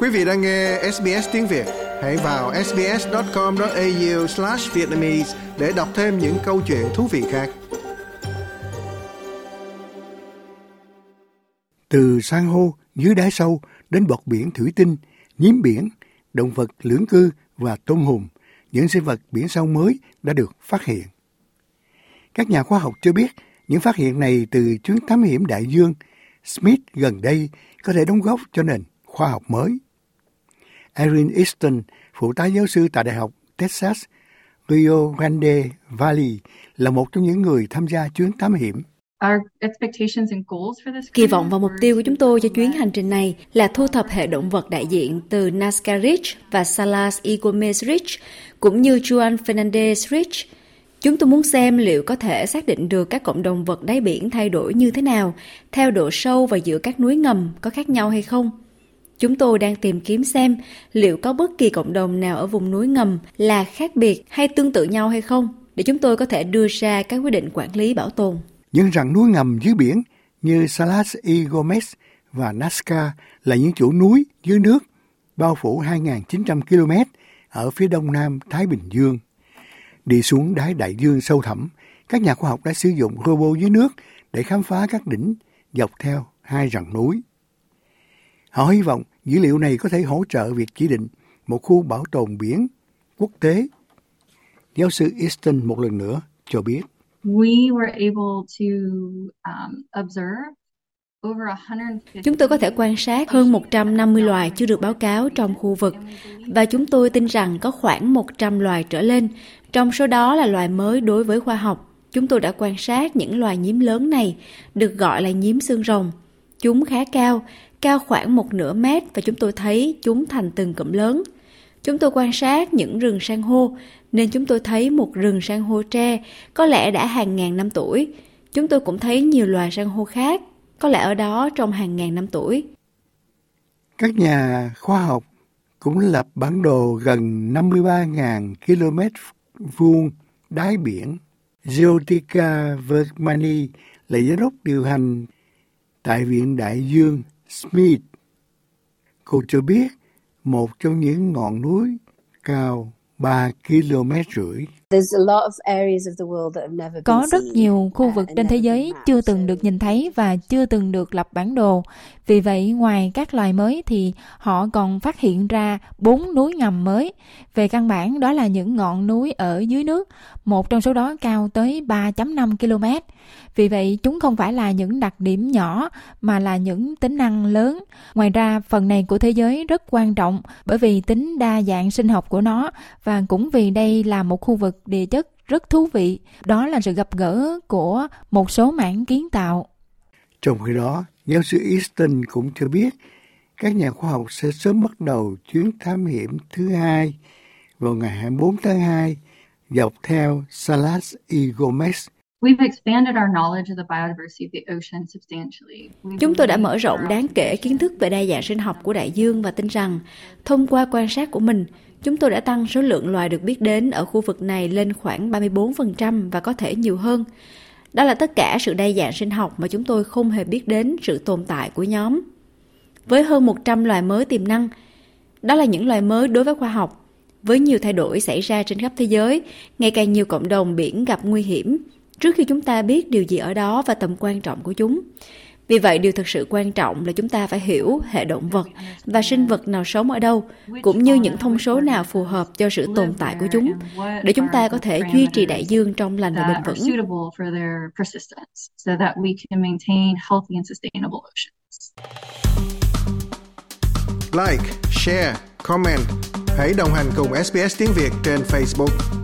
Quý vị đang nghe SBS tiếng Việt, hãy vào sbs.com.au/vietnamese để đọc thêm những câu chuyện thú vị khác. Từ san hô dưới đáy sâu đến bọt biển thủy tinh, nhím biển, động vật lưỡng cư và tôm hùm, những sinh vật biển sâu mới đã được phát hiện. Các nhà khoa học cho biết những phát hiện này từ chuyến thám hiểm đại dương Smith gần đây có thể đóng góp cho nền khoa học mới. Erin Easton, phụ tá giáo sư tại Đại học Texas, Rio Grande Valley, là một trong những người tham gia chuyến thám hiểm. Kỳ vọng và mục tiêu của chúng tôi cho chuyến hành trình này là thu thập hệ động vật đại diện từ Nazca Ridge và Salas y Gomez Ridge, cũng như Juan Fernandez Ridge. Chúng tôi muốn xem liệu có thể xác định được các cộng đồng vật đáy biển thay đổi như thế nào, theo độ sâu và giữa các núi ngầm có khác nhau hay không. Chúng tôi đang tìm kiếm xem liệu có bất kỳ cộng đồng nào ở vùng núi ngầm là khác biệt hay tương tự nhau hay không, để chúng tôi có thể đưa ra các quyết định quản lý bảo tồn. Những rặng núi ngầm dưới biển như Salas y Gomez và Nazca là những chủ núi dưới nước bao phủ 2.900 km ở phía đông nam Thái Bình Dương. Đi xuống đáy đại dương sâu thẳm, các nhà khoa học đã sử dụng robot dưới nước để khám phá các đỉnh dọc theo hai rặng núi. Họ hy vọng dữ liệu này có thể hỗ trợ việc chỉ định một khu bảo tồn biển quốc tế. Giáo sư Easton một lần nữa cho biết. We were able to um, observe Chúng tôi có thể quan sát hơn 150 loài chưa được báo cáo trong khu vực và chúng tôi tin rằng có khoảng 100 loài trở lên, trong số đó là loài mới đối với khoa học. Chúng tôi đã quan sát những loài nhím lớn này, được gọi là nhím xương rồng. Chúng khá cao, cao khoảng một nửa mét và chúng tôi thấy chúng thành từng cụm lớn. Chúng tôi quan sát những rừng san hô, nên chúng tôi thấy một rừng san hô tre có lẽ đã hàng ngàn năm tuổi. Chúng tôi cũng thấy nhiều loài san hô khác, có lẽ ở đó trong hàng ngàn năm tuổi. Các nhà khoa học cũng lập bản đồ gần 53.000 km vuông đáy biển. Geotica Vermani là giám đốc điều hành tại Viện Đại Dương Smith. Cô cho biết một trong những ngọn núi cao 3 km rưỡi. Có rất nhiều khu vực trên thế giới chưa từng được nhìn thấy và chưa từng được lập bản đồ. Vì vậy, ngoài các loài mới thì họ còn phát hiện ra bốn núi ngầm mới. Về căn bản, đó là những ngọn núi ở dưới nước, một trong số đó cao tới 3.5 km. Vì vậy, chúng không phải là những đặc điểm nhỏ mà là những tính năng lớn. Ngoài ra, phần này của thế giới rất quan trọng bởi vì tính đa dạng sinh học của nó và cũng vì đây là một khu vực địa chất rất thú vị. Đó là sự gặp gỡ của một số mảng kiến tạo. Trong khi đó, giáo sư Easton cũng cho biết các nhà khoa học sẽ sớm bắt đầu chuyến thám hiểm thứ hai vào ngày 24 tháng 2 dọc theo Salas y Gomez Chúng tôi đã mở rộng đáng kể kiến thức về đa dạng sinh học của đại dương và tin rằng thông qua quan sát của mình, chúng tôi đã tăng số lượng loài được biết đến ở khu vực này lên khoảng 34% và có thể nhiều hơn. Đó là tất cả sự đa dạng sinh học mà chúng tôi không hề biết đến sự tồn tại của nhóm. Với hơn 100 loài mới tiềm năng, đó là những loài mới đối với khoa học. Với nhiều thay đổi xảy ra trên khắp thế giới, ngày càng nhiều cộng đồng biển gặp nguy hiểm trước khi chúng ta biết điều gì ở đó và tầm quan trọng của chúng. Vì vậy, điều thực sự quan trọng là chúng ta phải hiểu hệ động vật và sinh vật nào sống ở đâu, cũng như những thông số nào phù hợp cho sự tồn tại của chúng, để chúng ta có thể duy trì đại dương trong lành và bền vững. Like, share, comment. Hãy đồng hành cùng SBS tiếng Việt trên Facebook.